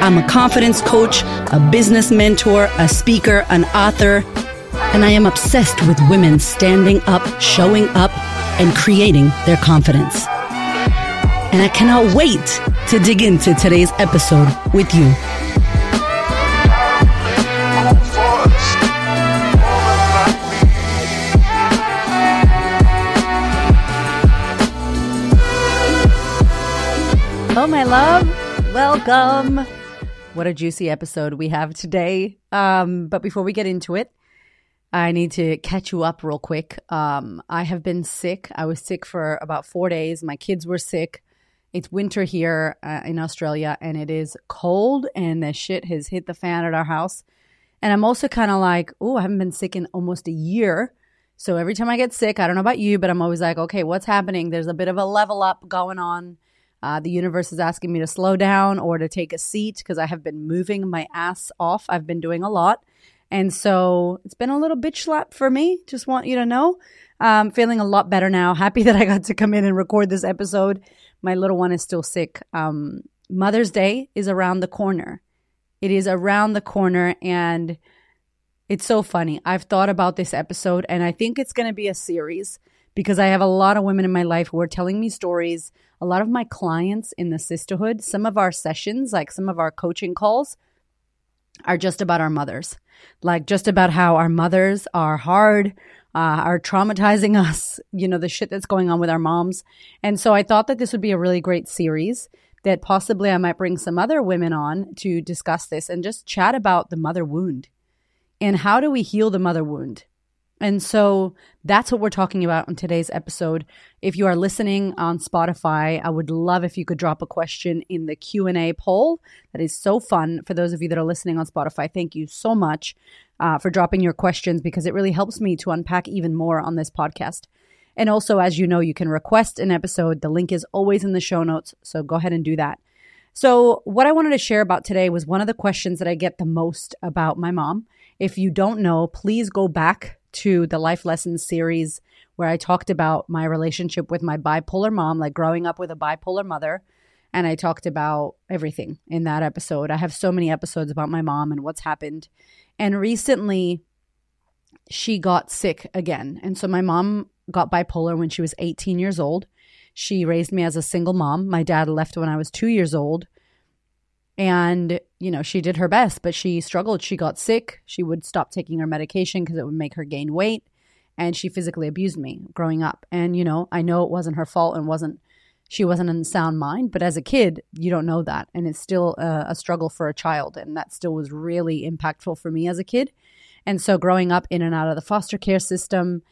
I'm a confidence coach, a business mentor, a speaker, an author, and I am obsessed with women standing up, showing up, and creating their confidence. And I cannot wait to dig into today's episode with you. Oh, my love, welcome. What a juicy episode we have today. Um, but before we get into it, I need to catch you up real quick. Um, I have been sick. I was sick for about four days. My kids were sick. It's winter here uh, in Australia and it is cold and the shit has hit the fan at our house. And I'm also kind of like, oh, I haven't been sick in almost a year. So every time I get sick, I don't know about you, but I'm always like, okay, what's happening? There's a bit of a level up going on. Uh, the universe is asking me to slow down or to take a seat because I have been moving my ass off. I've been doing a lot. And so it's been a little bitch slap for me. Just want you to know. I'm feeling a lot better now. Happy that I got to come in and record this episode. My little one is still sick. Um, Mother's Day is around the corner. It is around the corner and it's so funny. I've thought about this episode and I think it's going to be a series because I have a lot of women in my life who are telling me stories. A lot of my clients in the Sistahood, some of our sessions, like some of our coaching calls, are just about our mothers, like just about how our mothers are hard, uh, are traumatizing us, you know, the shit that's going on with our moms. And so I thought that this would be a really great series that possibly I might bring some other women on to discuss this and just chat about the mother wound and how do we heal the mother wound? And so that's what we're talking about on today's episode. If you are listening on Spotify, I would love if you could drop a question in the Q&A poll. That is so fun for those of you that are listening on Spotify. Thank you so much uh, for dropping your questions because it really helps me to unpack even more on this podcast. And also, as you know, you can request an episode. The link is always in the show notes, so go ahead and do that. So, what I wanted to share about today was one of the questions that I get the most about my mom. If you don't know, please go back to the Life Lessons series where I talked about my relationship with my bipolar mom, like growing up with a bipolar mother. And I talked about everything in that episode. I have so many episodes about my mom and what's happened. And recently, she got sick again. And so my mom got bipolar when she was 18 years old. She raised me as a single mom. My dad left when I was two years old. And, you know, she did her best, but she struggled. She got sick. She would stop taking her medication because it would make her gain weight. And she physically abused me growing up. And, you know, I know it wasn't her fault and wasn't, she wasn't in sound mind. But as a kid, you don't know that. And it's still a, a struggle for a child. And that still was really impactful for me as a kid. And so growing up in and out of the foster care system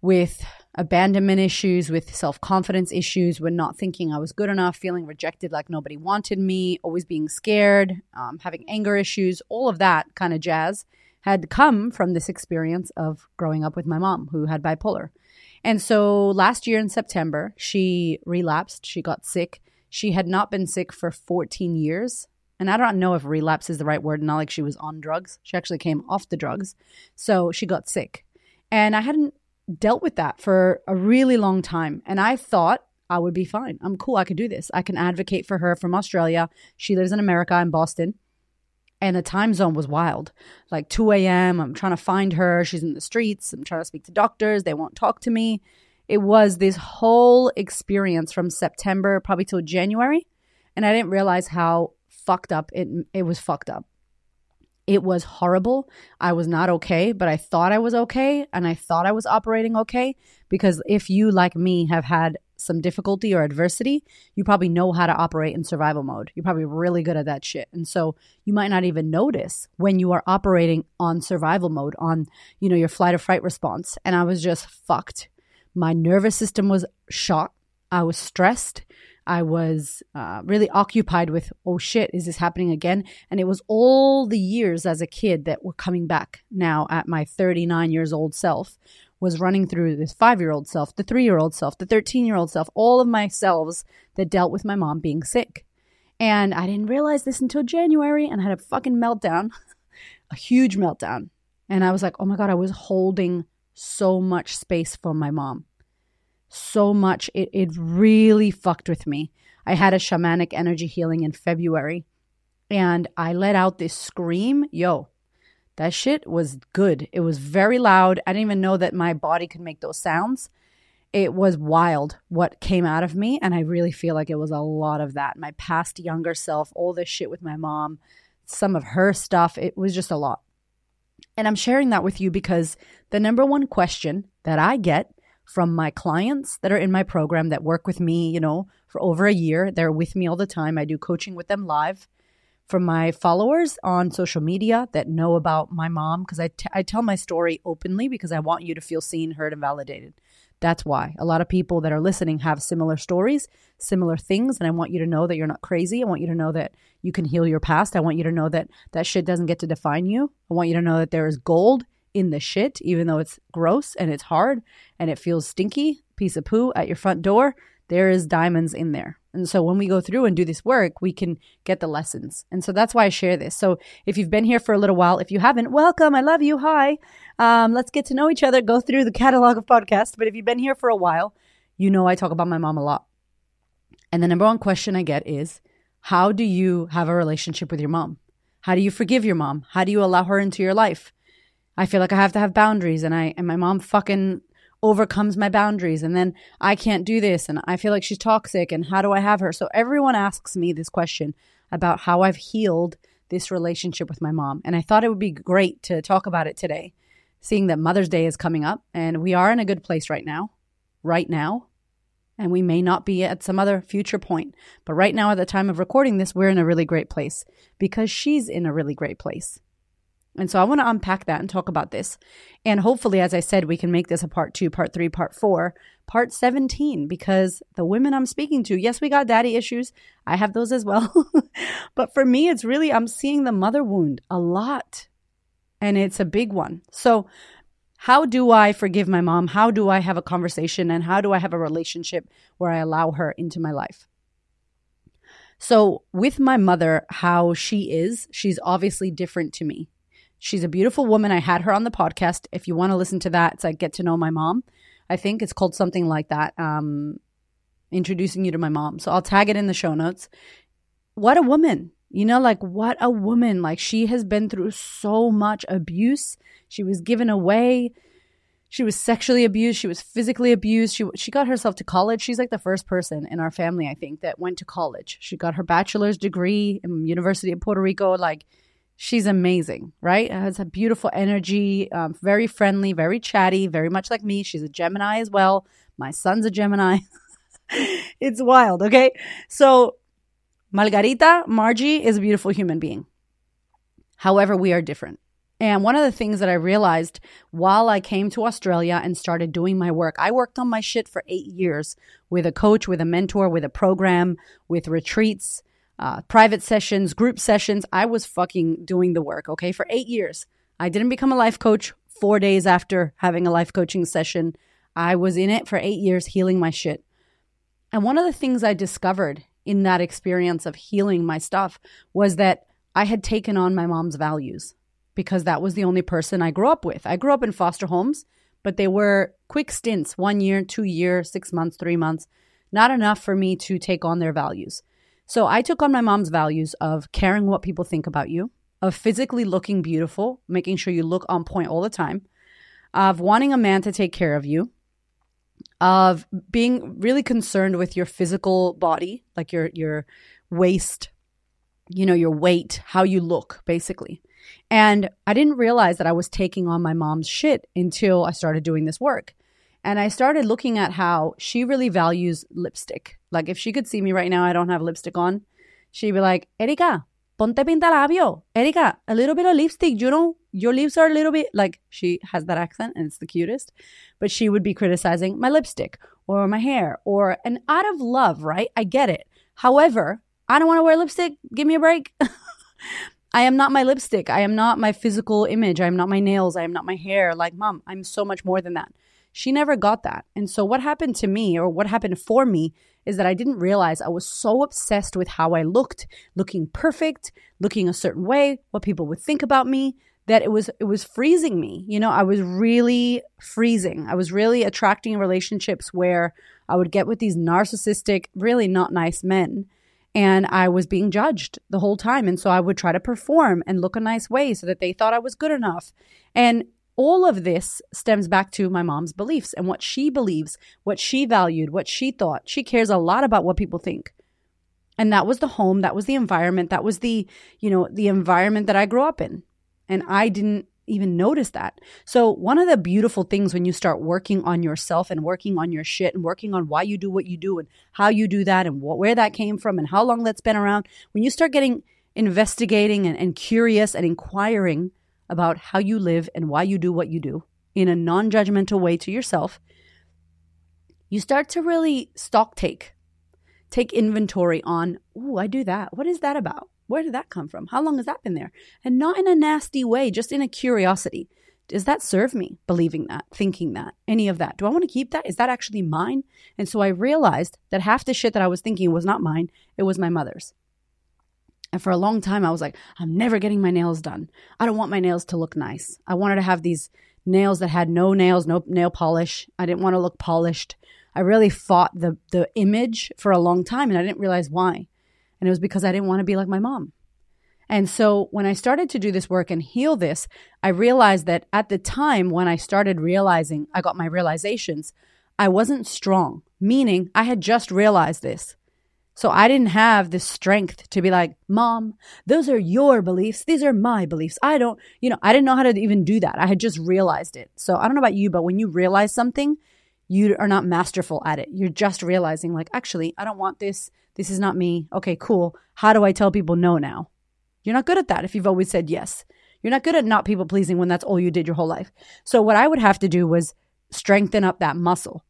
with abandonment issues, with self confidence issues, with not thinking I was good enough, feeling rejected like nobody wanted me, always being scared, um, having anger issues, all of that kind of jazz had come from this experience of growing up with my mom who had bipolar. And so last year in September, she relapsed. She got sick. She had not been sick for 14 years. And I don't know if relapse is the right word, not like she was on drugs. She actually came off the drugs. So she got sick. And I hadn't dealt with that for a really long time. And I thought I would be fine. I'm cool. I can do this. I can advocate for her from Australia. She lives in America, in Boston. And the time zone was wild. Like 2 a.m., I'm trying to find her. She's in the streets. I'm trying to speak to doctors. They won't talk to me. It was this whole experience from September probably till January. And I didn't realize how fucked up it, it was fucked up. It was horrible. I was not okay, but I thought I was okay and I thought I was operating okay because if you, like me, have had some difficulty or adversity, you probably know how to operate in survival mode. You're probably really good at that shit. And so you might not even notice when you are operating on survival mode, on, you know, your flight or fright response. And I was just fucked. My nervous system was shot. I was stressed. I was uh, really occupied with, oh shit, is this happening again? And it was all the years as a kid that were coming back now at my 39 years old self was running through this five year old self, the three year old self, the 13 year old self, all of my selves that dealt with my mom being sick. And I didn't realize this until January and I had a fucking meltdown, a huge meltdown. And I was like, oh my God, I was holding so much space for my mom so much. It, it really fucked with me. I had a shamanic energy healing in February and I let out this scream. Yo, that shit was good. It was very loud. I didn't even know that my body could make those sounds. It was wild what came out of me. And I really feel like it was a lot of that. My past younger self, all this shit with my mom, some of her stuff. It was just a lot. And I'm sharing that with you because the number one question that I get from my clients that are in my program that work with me, you know, for over a year. They're with me all the time. I do coaching with them live. From my followers on social media that know about my mom, because I, t- I tell my story openly because I want you to feel seen, heard, and validated. That's why. A lot of people that are listening have similar stories, similar things, and I want you to know that you're not crazy. I want you to know that you can heal your past. I want you to know that that shit doesn't get to define you. I want you to know that there is gold in the shit, even though it's gross and it's hard and it feels stinky, piece of poo at your front door, there is diamonds in there. And so when we go through and do this work, we can get the lessons. And so that's why I share this. So if you've been here for a little while, if you haven't, welcome. I love you. Hi. Um, let's get to know each other, go through the catalog of podcasts. But if you've been here for a while, you know I talk about my mom a lot. And the number one question I get is, how do you have a relationship with your mom? How do you forgive your mom? How do you allow her into your life? I feel like I have to have boundaries and I and my mom fucking overcomes my boundaries and then I can't do this and I feel like she's toxic and how do I have her? So everyone asks me this question about how I've healed this relationship with my mom. And I thought it would be great to talk about it today, seeing that Mother's Day is coming up and we are in a good place right now. Right now. And we may not be at some other future point. But right now, at the time of recording this, we're in a really great place because she's in a really great place. And so I want to unpack that and talk about this. And hopefully, as I said, we can make this a part two, part three, part four, part 17, because the women I'm speaking to, yes, we got daddy issues. I have those as well. but for me, it's really, I'm seeing the mother wound a lot. And it's a big one. So, how do I forgive my mom? How do I have a conversation? And how do I have a relationship where I allow her into my life? So, with my mother, how she is, she's obviously different to me. She's a beautiful woman. I had her on the podcast. If you want to listen to that, it's like Get to Know My Mom. I think it's called something like that. Um, introducing you to my mom. So I'll tag it in the show notes. What a woman. You know, like what a woman. Like she has been through so much abuse. She was given away. She was sexually abused. She was physically abused. She she got herself to college. She's like the first person in our family, I think, that went to college. She got her bachelor's degree in University of Puerto Rico. Like she's amazing, right? Has a beautiful energy, um, very friendly, very chatty, very much like me. She's a Gemini as well. My son's a Gemini. it's wild, okay? So, Margarita, Margie, is a beautiful human being. However, we are different. And one of the things that I realized while I came to Australia and started doing my work, I worked on my shit for eight years with a coach, with a mentor, with a program, with retreats, uh, private sessions, group sessions. I was fucking doing the work, okay, for eight years. I didn't become a life coach four days after having a life coaching session. I was in it for eight years healing my shit. And one of the things I discovered in that experience of healing my stuff was that I had taken on my mom's values because that was the only person I grew up with. I grew up in foster homes, but they were quick stints one year, two years, six months, three months, not enough for me to take on their values. So I took on my mom's values of caring what people think about you, of physically looking beautiful, making sure you look on point all the time, of wanting a man to take care of you, of being really concerned with your physical body, like your your waist, you know, your weight, how you look, basically. And I didn't realize that I was taking on my mom's shit until I started doing this work. And I started looking at how she really values lipstick. Like if she could see me right now, I don't have lipstick on. She'd be like, Erika, ponte pinta labio. Erika, a little bit of lipstick, you know, your lips are a little bit like she has that accent and it's the cutest, but she would be criticizing my lipstick or my hair or, and out of love, right? I get it. However, I don't want to wear lipstick. Give me a break. I am not my lipstick. I am not my physical image. I am not my nails. I am not my hair. Like, mom, I'm so much more than that. She never got that. And so, what happened to me, or what happened for me, is that I didn't realize I was so obsessed with how I looked, looking perfect, looking a certain way, what people would think about me, that it was it was freezing me. You know, I was really freezing. I was really attracting relationships where I would get with these narcissistic, really not nice men and I was being judged the whole time. And so I would try to perform and look a nice way so that they thought I was good enough. And all of this stems back to my mom's beliefs and what she believes, what she valued, what she thought. She cares a lot about what people think. And that was the home, that was the environment, that was the, you know, the environment that I grew up in. And I didn't even notice that. So, one of the beautiful things when you start working on yourself and working on your shit and working on why you do what you do and how you do that and what, where that came from and how long that's been around, when you start getting investigating and, and curious and inquiring about how you live and why you do what you do in a non judgmental way to yourself, you start to really stock take, take inventory on, oh, I do that. What is that about? Where did that come from? How long has that been there? And not in a nasty way, just in a curiosity. Does that serve me, believing that, thinking that, any of that? Do I want to keep that? Is that actually mine? And so I realized that half the shit that I was thinking was not mine, it was my mother's. And for a long time, I was like, I'm never getting my nails done. I don't want my nails to look nice. I wanted to have these nails that had no nails, no nail polish. I didn't want to look polished. I really fought the, the image for a long time and I didn't realize why. And it was because I didn't want to be like my mom. And so when I started to do this work and heal this, I realized that at the time when I started realizing, I got my realizations, I wasn't strong, meaning I had just realized this. So I didn't have the strength to be like, Mom, those are your beliefs. These are my beliefs. I don't, you know, I didn't know how to even do that. I had just realized it. So I don't know about you, but when you realize something, you are not masterful at it. You're just realizing, like, actually, I don't want this. This is not me. Okay, cool. How do I tell people no now? You're not good at that if you've always said yes. You're not good at not people pleasing when that's all you did your whole life. So, what I would have to do was strengthen up that muscle.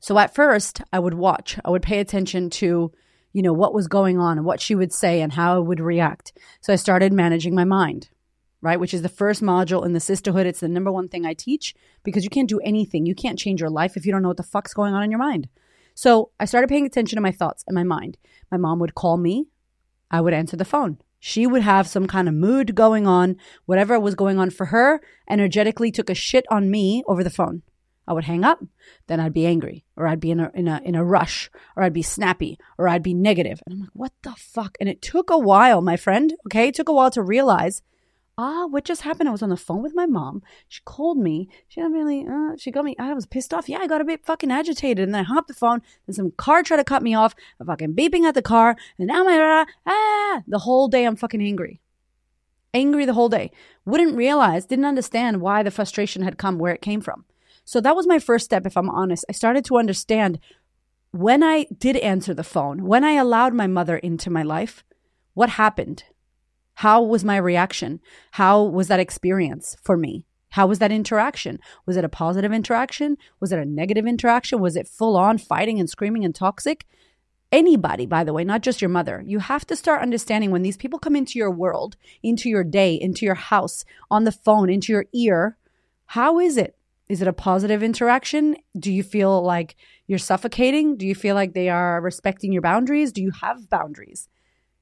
So, at first, I would watch, I would pay attention to, you know, what was going on and what she would say and how I would react. So, I started managing my mind, right? Which is the first module in the Sistahood. It's the number one thing I teach because you can't do anything. You can't change your life if you don't know what the fuck's going on in your mind. So I started paying attention to my thoughts and my mind. My mom would call me, I would answer the phone. She would have some kind of mood going on, whatever was going on for her, energetically took a shit on me over the phone. I would hang up, then I'd be angry, or I'd be in a, in a in a rush, or I'd be snappy, or I'd be negative. And I'm like, what the fuck? And it took a while, my friend. Okay, it took a while to realize ah, what just happened? I was on the phone with my mom. She called me. She didn't really, uh, she got me, I was pissed off. Yeah, I got a bit fucking agitated. And then I hung up the phone and some car tried to cut me off. I'm fucking beeping at the car. And now my, ah, the whole day I'm fucking angry. Angry the whole day. Wouldn't realize, didn't understand why the frustration had come, where it came from. So that was my first step, if I'm honest. I started to understand when I did answer the phone, when I allowed my mother into my life, what happened? How was my reaction? How was that experience for me? How was that interaction? Was it a positive interaction? Was it a negative interaction? Was it full on fighting and screaming and toxic? Anybody, by the way, not just your mother. You have to start understanding when these people come into your world, into your day, into your house, on the phone, into your ear. How is it? Is it a positive interaction? Do you feel like you're suffocating? Do you feel like they are respecting your boundaries? Do you have boundaries?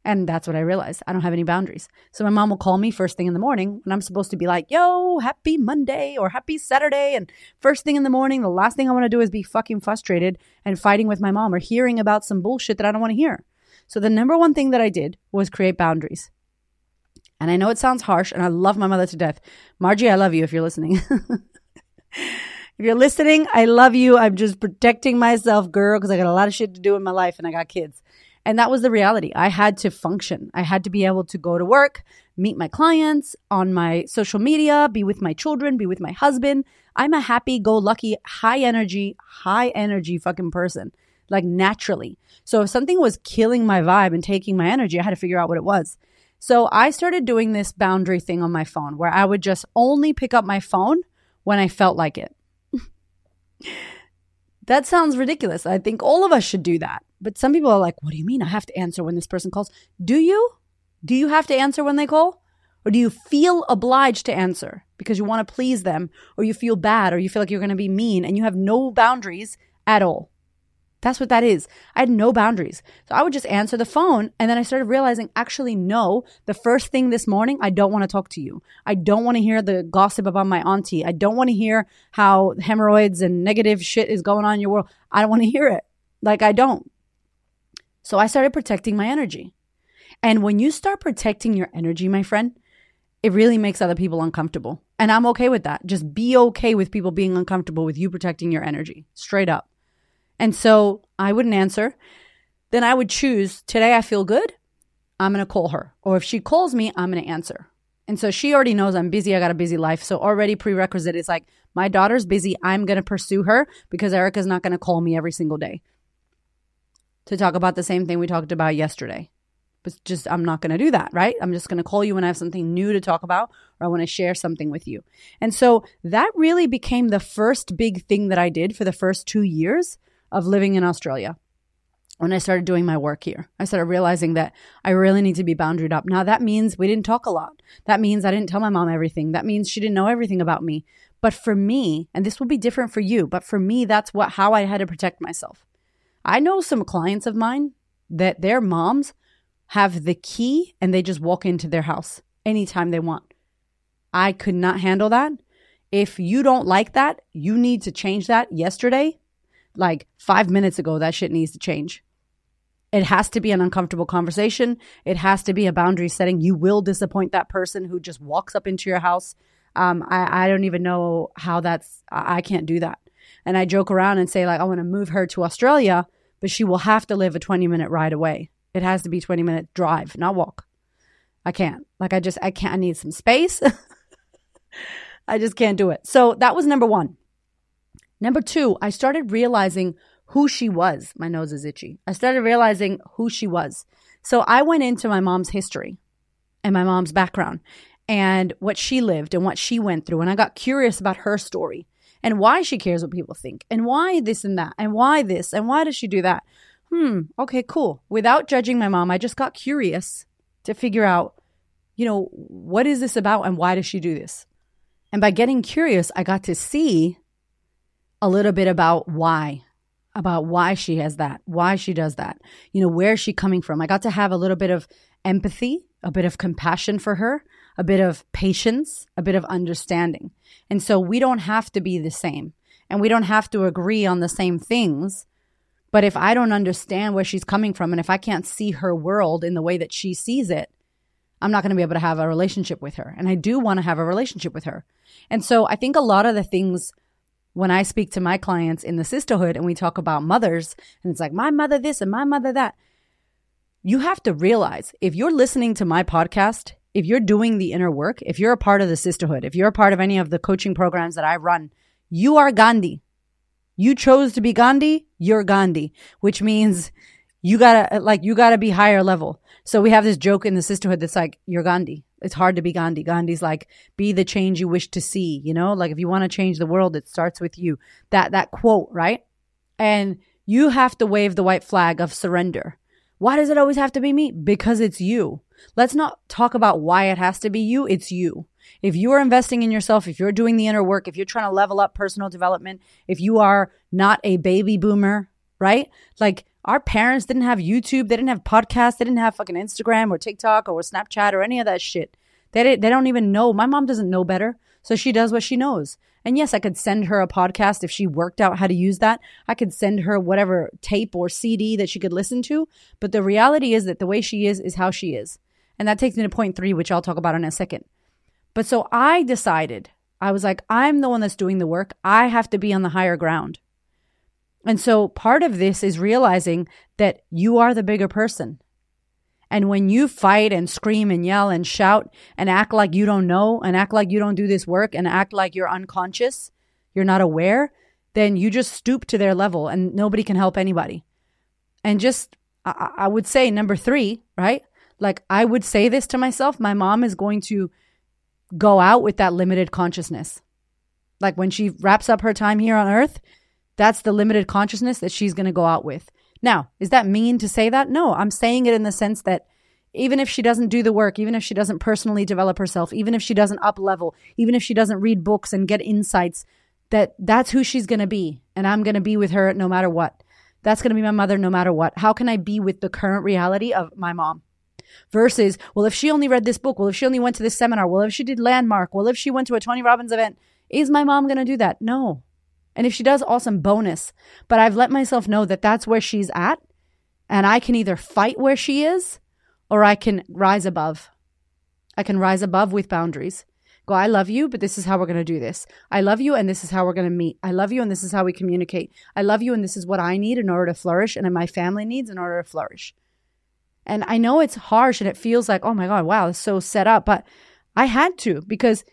And that's what I realized. I don't have any boundaries. So my mom will call me first thing in the morning when I'm supposed to be like, yo, happy Monday or happy Saturday. And first thing in the morning, the last thing I want to do is be fucking frustrated and fighting with my mom or hearing about some bullshit that I don't want to hear. So the number one thing that I did was create boundaries. And I know it sounds harsh and I love my mother to death. Margie, I love you if you're listening. if you're listening, I love you. I'm just protecting myself, girl, because I got a lot of shit to do in my life and I got kids. And that was the reality. I had to function. I had to be able to go to work, meet my clients on my social media, be with my children, be with my husband. I'm a happy go lucky, high energy, high energy fucking person, like naturally. So if something was killing my vibe and taking my energy, I had to figure out what it was. So I started doing this boundary thing on my phone where I would just only pick up my phone when I felt like it. that sounds ridiculous. I think all of us should do that. But some people are like, what do you mean I have to answer when this person calls? Do you? Do you have to answer when they call? Or do you feel obliged to answer because you want to please them, or you feel bad, or you feel like you're going to be mean and you have no boundaries at all? That's what that is. I had no boundaries. So I would just answer the phone. And then I started realizing, actually, no, the first thing this morning, I don't want to talk to you. I don't want to hear the gossip about my auntie. I don't want to hear how hemorrhoids and negative shit is going on in your world. I don't want to hear it. Like, I don't. So I started protecting my energy. And when you start protecting your energy, my friend, it really makes other people uncomfortable. And I'm okay with that. Just be okay with people being uncomfortable with you protecting your energy, straight up. And so I wouldn't answer. Then I would choose today I feel good. I'm going to call her. Or if she calls me, I'm going to answer. And so she already knows I'm busy. I got a busy life. So already prerequisite is like, my daughter's busy. I'm going to pursue her because Erica's not going to call me every single day to talk about the same thing we talked about yesterday. But just, I'm not going to do that, right? I'm just going to call you when I have something new to talk about or I want to share something with you. And so that really became the first big thing that I did for the first two years of living in Australia when I started doing my work here. I started realizing that I really need to be boundaried up. Now, that means we didn't talk a lot. That means I didn't tell my mom everything. That means she didn't know everything about me. But for me, and this will be different for you, but for me, that's what how I had to protect myself. I know some clients of mine that their moms have the key and they just walk into their house anytime they want. I could not handle that. If you don't like that, you need to change that yesterday like five minutes ago, that shit needs to change. It has to be an uncomfortable conversation. It has to be a boundary setting. You will disappoint that person who just walks up into your house. Um, I, I don't even know how that's, I, I can't do that. And I joke around and say, like, I want to move her to Australia, but she will have to live a 20 minute ride away. It has to be 20 minute drive, not walk. I can't. Like, I just, I can't, I need some space. I just can't do it. So that was number one. Number two, I started realizing who she was. My nose is itchy. I started realizing who she was. So I went into my mom's history and my mom's background and what she lived and what she went through. And I got curious about her story and why she cares what people think and why this and that and why this and why does she do that. Hmm, okay, cool. Without judging my mom, I just got curious to figure out, you know, what is this about and why does she do this? And by getting curious, I got to see a little bit about why about why she has that, why she does that. You know, where is she coming from? I got to have a little bit of empathy, a bit of compassion for her, a bit of patience, a bit of understanding. And so we don't have to be the same and we don't have to agree on the same things. But if I don't understand where she's coming from and if I can't see her world in the way that she sees it, I'm not going to be able to have a relationship with her. And I do want to have a relationship with her. And so I think a lot of the things when I speak to my clients in the Sistahood and we talk about mothers, and it's like, my mother this and my mother that, you have to realize if you're listening to my podcast, if you're doing the inner work, if you're a part of the Sistahood, if you're a part of any of the coaching programs that I run, you are Gandhi. You chose to be Gandhi, you're Gandhi, which means you gotta, like, you gotta be higher level. So we have this joke in the Sistahood that's like, you're Gandhi it's hard to be Gandhi. Gandhi's like, be the change you wish to see, you know? Like if you want to change the world, it starts with you. That that quote, right? And you have to wave the white flag of surrender. Why does it always have to be me? Because it's you. Let's not talk about why it has to be you. It's you. If you are investing in yourself, if you're doing the inner work, if you're trying to level up personal development, if you are not a baby boomer, right? Like our parents didn't have YouTube, they didn't have podcasts, they didn't have fucking Instagram or TikTok or Snapchat or any of that shit. They they don't even know. My mom doesn't know better, so she does what she knows. And yes, I could send her a podcast if she worked out how to use that. I could send her whatever tape or CD that she could listen to. But the reality is that the way she is is how she is. And that takes me to point three, which I'll talk about in a second. But so I decided, I was like, I'm the one that's doing the work. I have to be on the higher ground. And so part of this is realizing that you are the bigger person. And when you fight and scream and yell and shout and act like you don't know and act like you don't do this work and act like you're unconscious, you're not aware, then you just stoop to their level and nobody can help anybody. And just, I, I would say number three, right? Like I would say this to myself, my mom is going to go out with that limited consciousness. Like when she wraps up her time here on earth, that's the limited consciousness that she's going to go out with. Now, is that mean to say that? No, I'm saying it in the sense that even if she doesn't do the work, even if she doesn't personally develop herself, even if she doesn't up level, even if she doesn't read books and get insights, that that's who she's going to be. And I'm going to be with her no matter what. That's going to be my mother no matter what. How can I be with the current reality of my mom? Versus, well, if she only read this book, well, if she only went to this seminar, well, if she did landmark, well, if she went to a Tony Robbins event, is my mom going to do that? No. And if she does, awesome bonus. But I've let myself know that that's where she's at. And I can either fight where she is or I can rise above. I can rise above with boundaries. Go, I love you, but this is how we're going to do this. I love you, and this is how we're going to meet. I love you, and this is how we communicate. I love you, and this is what I need in order to flourish, and my family needs in order to flourish. And I know it's harsh and it feels like, oh my God, wow, it's so set up. But I had to because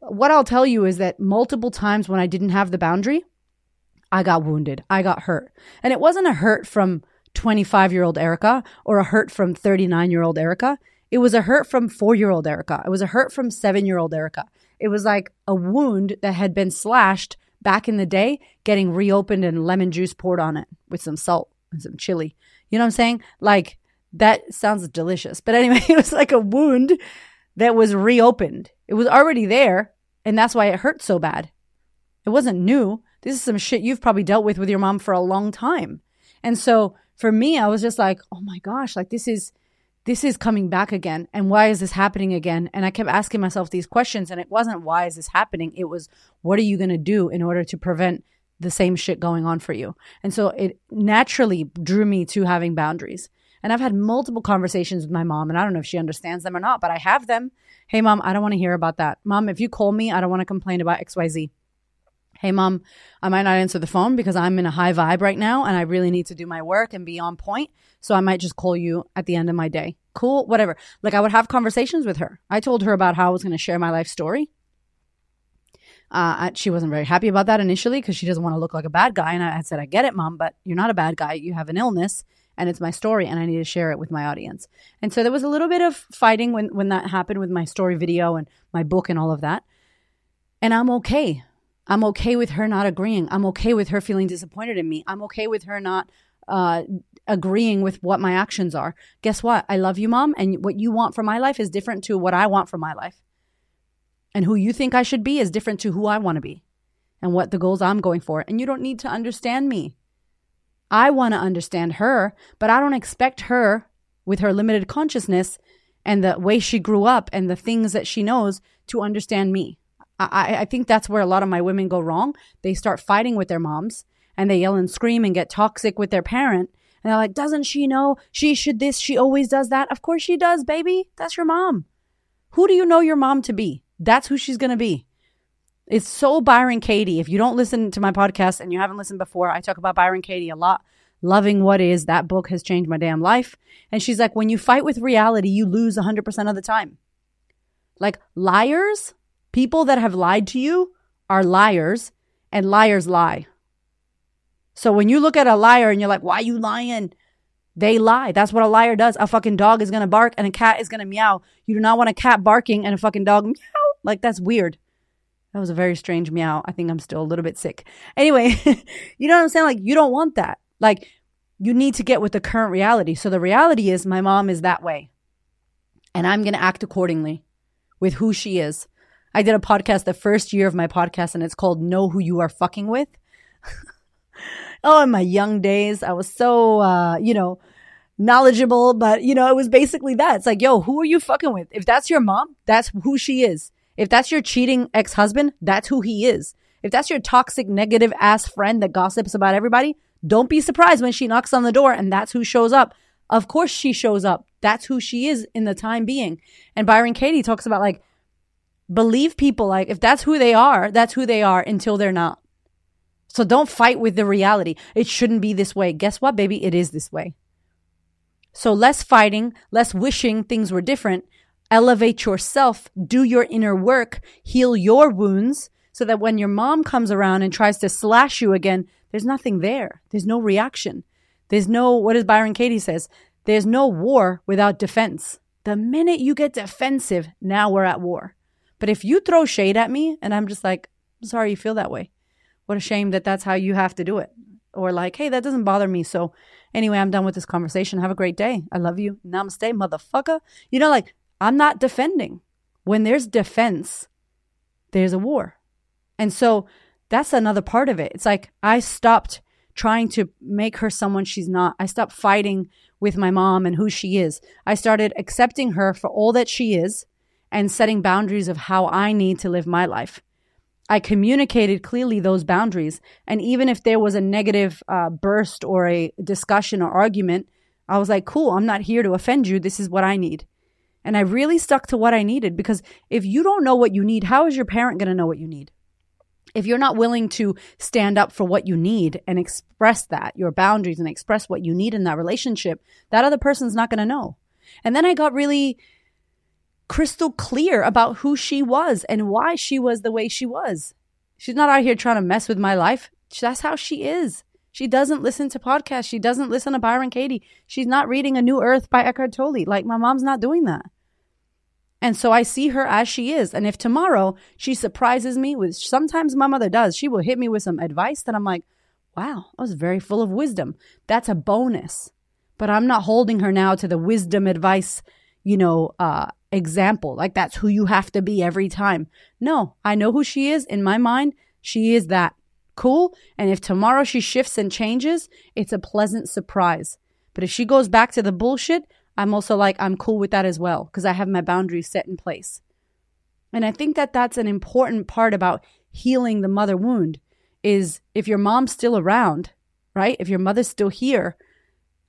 what I'll tell you is that multiple times when I didn't have the boundary, I got wounded. I got hurt. And it wasn't a hurt from 25 year old Erica or a hurt from 39 year old Erica. It was a hurt from four year old Erica. It was a hurt from seven year old Erica. It was like a wound that had been slashed back in the day, getting reopened and lemon juice poured on it with some salt and some chili. You know what I'm saying? Like that sounds delicious. But anyway, it was like a wound that was reopened. It was already there, and that's why it hurt so bad. It wasn't new. This is some shit you've probably dealt with with your mom for a long time. And so for me, I was just like, oh my gosh, like this is this is coming back again. And why is this happening again? And I kept asking myself these questions, and it wasn't why is this happening? It was what are you going to do in order to prevent the same shit going on for you? And so it naturally drew me to having boundaries. And I've had multiple conversations with my mom, and I don't know if she understands them or not, but I have them. Hey, mom, I don't want to hear about that. Mom, if you call me, I don't want to complain about XYZ. Hey, mom, I might not answer the phone because I'm in a high vibe right now and I really need to do my work and be on point. So I might just call you at the end of my day. Cool, whatever. Like I would have conversations with her. I told her about how I was going to share my life story. Uh, she wasn't very happy about that initially because she doesn't want to look like a bad guy. And I had said, I get it, mom, but you're not a bad guy. You have an illness and it's my story and I need to share it with my audience. And so there was a little bit of fighting when, when that happened with my story video and my book and all of that. And I'm okay. I'm okay with her not agreeing. I'm okay with her feeling disappointed in me. I'm okay with her not uh, agreeing with what my actions are. Guess what? I love you, mom. And what you want for my life is different to what I want for my life. And who you think I should be is different to who I want to be and what the goals I'm going for. And you don't need to understand me. I want to understand her, but I don't expect her with her limited consciousness and the way she grew up and the things that she knows to understand me. I, I think that's where a lot of my women go wrong. They start fighting with their moms and they yell and scream and get toxic with their parent. And they're like, doesn't she know she should this? She always does that. Of course she does, baby. That's your mom. Who do you know your mom to be? That's who she's going to be. It's so Byron Katie. If you don't listen to my podcast and you haven't listened before, I talk about Byron Katie a lot. Loving What Is. That book has changed my damn life. And she's like, when you fight with reality, you lose 100% of the time. Like liars, people that have lied to you are liars, and liars lie. So when you look at a liar and you're like, why are you lying? They lie. That's what a liar does. A fucking dog is going to bark and a cat is going to meow. You do not want a cat barking and a fucking dog meow. Like that's weird. That was a very strange meow. I think I'm still a little bit sick. Anyway, you know what I'm saying? Like, you don't want that. Like, you need to get with the current reality. So the reality is my mom is that way. And I'm going to act accordingly with who she is. I did a podcast the first year of my podcast and it's called Know Who You Are Fucking With. oh, in my young days, I was so, uh, you know, knowledgeable, but you know, it was basically that. It's like, yo, who are you fucking with? If that's your mom, that's who she is. If that's your cheating ex husband, that's who he is. If that's your toxic, negative ass friend that gossips about everybody, don't be surprised when she knocks on the door and that's who shows up. Of course she shows up. That's who she is in the time being. And Byron Katie talks about like, believe people like if that's who they are, that's who they are until they're not. So don't fight with the reality. It shouldn't be this way. Guess what, baby? It is this way. So less fighting, less wishing things were different, elevate yourself, do your inner work, heal your wounds so that when your mom comes around and tries to slash you again, there's nothing there. There's no reaction. There's no, what does Byron Katie says? there's no war without defense. The minute you get defensive, now we're at war. But if you throw shade at me and I'm just like, sorry you feel that way. What a shame that that's how you have to do it. Or like, hey, that doesn't bother me. So anyway, I'm done with this conversation. Have a great day. I love you. Namaste, motherfucker. You know, like, I'm not defending. When there's defense, there's a war. And so that's another part of it. It's like I stopped trying to make her someone she's not. I stopped fighting with my mom and who she is. I started accepting her for all that she is and setting boundaries of how I need to live my life. I communicated clearly those boundaries. And even if there was a negative uh, burst or a discussion or argument, I was like, cool, I'm not here to offend you. This is what I need. And I really stuck to what I needed because if you don't know what you need, how is your parent going to know what you need? If you're not willing to stand up for what you need and express that, your boundaries, and express what you need in that relationship, that other person's not going to know. And then I got really crystal clear about who she was and why she was the way she was. She's not out here trying to mess with my life. That's how she is. She doesn't listen to podcasts. She doesn't listen to Byron Katie. She's not reading A New Earth by Eckhart Tolle. Like my mom's not doing that. And so I see her as she is. And if tomorrow she surprises me with, sometimes my mother does, she will hit me with some advice that I'm like, wow, I was very full of wisdom. That's a bonus. But I'm not holding her now to the wisdom advice, you know, uh, example. Like that's who you have to be every time. No, I know who she is. In my mind, she is that. Cool. And if tomorrow she shifts and changes, it's a pleasant surprise. But if she goes back to the bullshit, I'm also like, I'm cool with that as well because I have my boundaries set in place. And I think that that's an important part about healing the mother wound is if your mom's still around, right? If your mother's still here,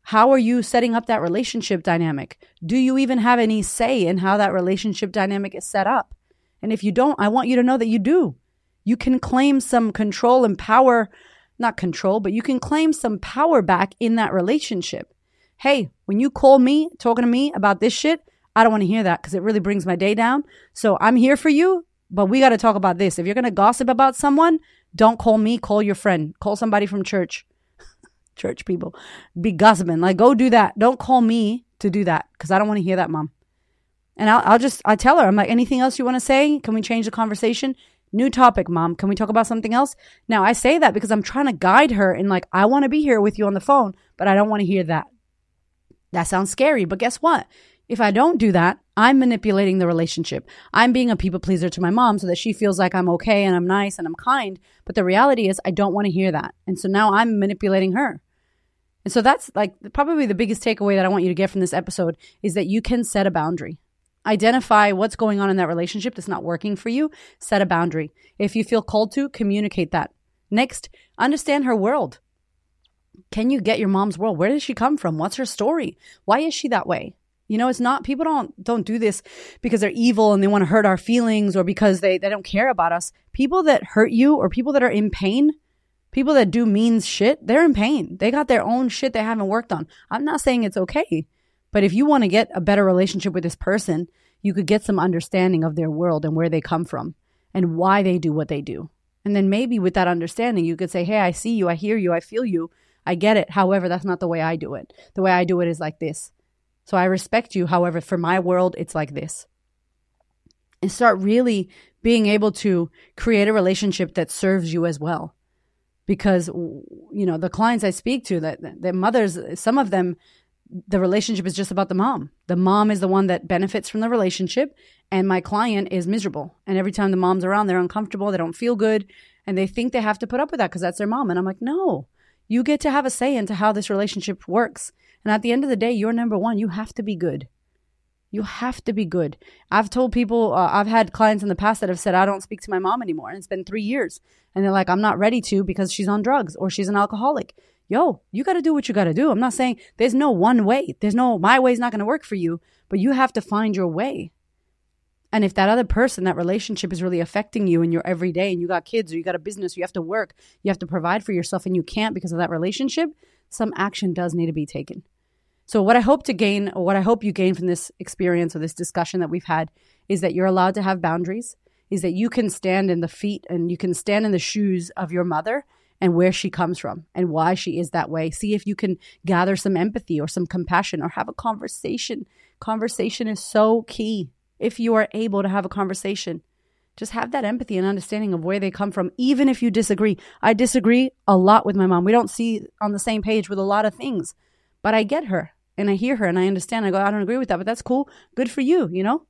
how are you setting up that relationship dynamic? Do you even have any say in how that relationship dynamic is set up? And if you don't, I want you to know that you do. You can claim some control and power, not control, but you can claim some power back in that relationship hey, when you call me talking to me about this shit, I don't want to hear that because it really brings my day down. So I'm here for you, but we got to talk about this. If you're going to gossip about someone, don't call me, call your friend, call somebody from church. church people be gossiping. Like, go do that. Don't call me to do that because I don't want to hear that, mom. And I'll, I'll just, I tell her, I'm like, anything else you want to say? Can we change the conversation? New topic, mom. Can we talk about something else? Now, I say that because I'm trying to guide her and like, I want to be here with you on the phone, but I don't want to hear that. That sounds scary, but guess what? If I don't do that, I'm manipulating the relationship. I'm being a people pleaser to my mom so that she feels like I'm okay and I'm nice and I'm kind. But the reality is, I don't want to hear that. And so now I'm manipulating her. And so that's like probably the biggest takeaway that I want you to get from this episode is that you can set a boundary. Identify what's going on in that relationship that's not working for you, set a boundary. If you feel called to, communicate that. Next, understand her world. Can you get your mom's world? Where does she come from? What's her story? Why is she that way? You know, it's not people don't don't do this because they're evil and they want to hurt our feelings or because they, they don't care about us. People that hurt you or people that are in pain, people that do mean shit, they're in pain. They got their own shit they haven't worked on. I'm not saying it's okay. But if you want to get a better relationship with this person, you could get some understanding of their world and where they come from and why they do what they do. And then maybe with that understanding, you could say, Hey, I see you, I hear you, I feel you. I get it. However, that's not the way I do it. The way I do it is like this. So I respect you. However, for my world, it's like this. And start really being able to create a relationship that serves you as well. Because, you know, the clients I speak to, that their mothers, some of them, the relationship is just about the mom. The mom is the one that benefits from the relationship, and my client is miserable. And every time the mom's around, they're uncomfortable, they don't feel good, and they think they have to put up with that because that's their mom. And I'm like, no, you get to have a say into how this relationship works. And at the end of the day, you're number one. You have to be good. You have to be good. I've told people, uh, I've had clients in the past that have said, I don't speak to my mom anymore. And it's been three years. And they're like, I'm not ready to because she's on drugs or she's an alcoholic. Yo, you got to do what you got to do. I'm not saying there's no one way. There's no, my way is not going to work for you, but you have to find your way. And if that other person, that relationship is really affecting you in your everyday and you got kids or you got a business, you have to work, you have to provide for yourself and you can't because of that relationship, some action does need to be taken. So what I hope to gain or what I hope you gain from this experience or this discussion that we've had is that you're allowed to have boundaries, is that you can stand in the feet and you can stand in the shoes of your mother and where she comes from and why she is that way. See if you can gather some empathy or some compassion or have a conversation. Conversation is so key. If you are able to have a conversation, just have that empathy and understanding of where they come from, even if you disagree. I disagree a lot with my mom. We don't see on the same page with a lot of things, but I get her and I hear her and I understand. I go, I don't agree with that, but that's cool. Good for you, you know?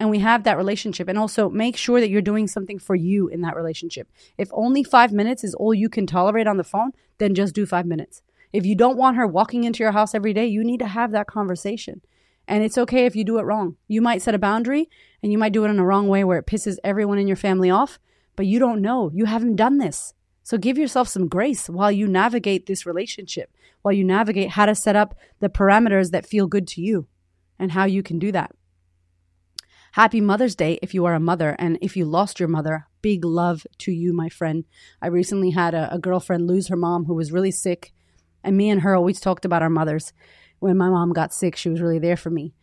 And we have that relationship. And also make sure that you're doing something for you in that relationship. If only five minutes is all you can tolerate on the phone, then just do five minutes. If you don't want her walking into your house every day, you need to have that conversation. And it's okay if you do it wrong. You might set a boundary and you might do it in a wrong way where it pisses everyone in your family off, but you don't know. You haven't done this. So give yourself some grace while you navigate this relationship, while you navigate how to set up the parameters that feel good to you and how you can do that. Happy Mother's Day if you are a mother. And if you lost your mother, big love to you, my friend. I recently had a, a girlfriend lose her mom who was really sick. And me and her always talked about our mothers. When my mom got sick, she was really there for me.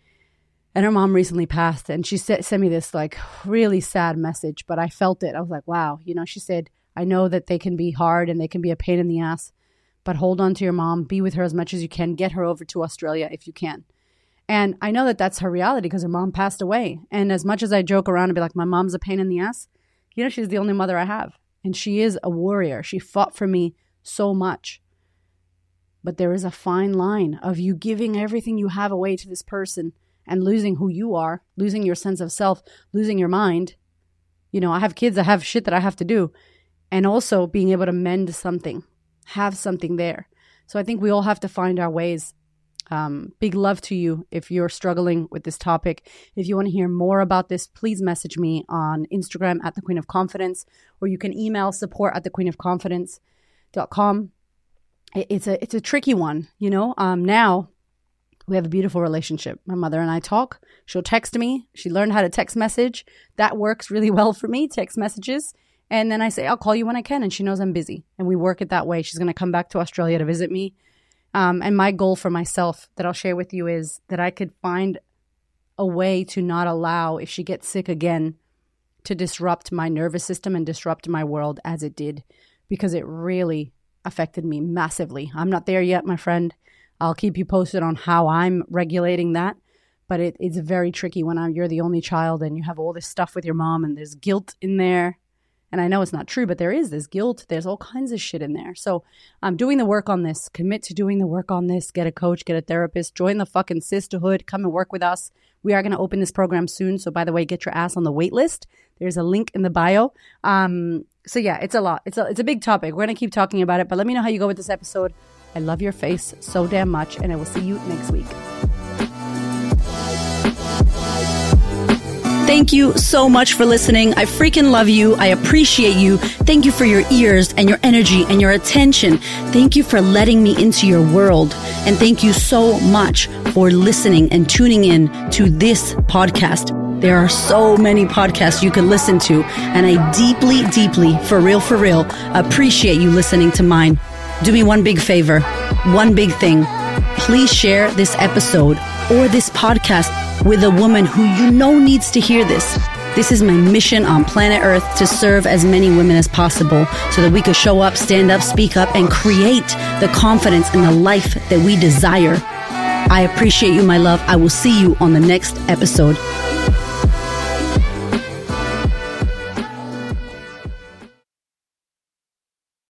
And her mom recently passed, and she sent, sent me this like really sad message, but I felt it. I was like, wow. You know, she said, I know that they can be hard and they can be a pain in the ass, but hold on to your mom. Be with her as much as you can. Get her over to Australia if you can. And I know that that's her reality because her mom passed away. And as much as I joke around and be like, my mom's a pain in the ass, you know, she's the only mother I have. And she is a warrior. She fought for me so much. But there is a fine line of you giving everything you have away to this person and losing who you are, losing your sense of self, losing your mind. You know, I have kids, I have shit that I have to do. And also being able to mend something, have something there. So I think we all have to find our ways um, big love to you if you're struggling with this topic. If you want to hear more about this, please message me on Instagram at the Queen of Confidence, or you can email support at the Queen of Confidence.com. It's a it's a tricky one, you know. Um, now we have a beautiful relationship. My mother and I talk. She'll text me. She learned how to text message. That works really well for me. Text messages. And then I say, I'll call you when I can. And she knows I'm busy. And we work it that way. She's going to come back to Australia to visit me um, and my goal for myself that I'll share with you is that I could find a way to not allow, if she gets sick again, to disrupt my nervous system and disrupt my world as it did, because it really affected me massively. I'm not there yet, my friend. I'll keep you posted on how I'm regulating that. But it, it's very tricky when I'm, you're the only child and you have all this stuff with your mom and there's guilt in there and I know it's not true, but there is this guilt. There's all kinds of shit in there. So I'm doing the work on this. Commit to doing the work on this. Get a coach, get a therapist, join the fucking Sistahood. Come and work with us. We are going to open this program soon. So by the way, get your ass on the wait list. There's a link in the bio. Um, so yeah, it's a lot. It's a, it's a big topic. We're going to keep talking about it, but let me know how you go with this episode. I love your face so damn much, and I will see you next week. Thank you so much for listening. I freaking love you. I appreciate you. Thank you for your ears and your energy and your attention. Thank you for letting me into your world. And thank you so much for listening and tuning in to this podcast. There are so many podcasts you can listen to, and I deeply, deeply, for real, for real, appreciate you listening to mine. Do me one big favor, one big thing. Please share this episode or this podcast with a woman who you know needs to hear this. This is my mission on planet Earth to serve as many women as possible so that we could show up, stand up, speak up, and create the confidence and the life that we desire. I appreciate you, my love. I will see you on the next episode.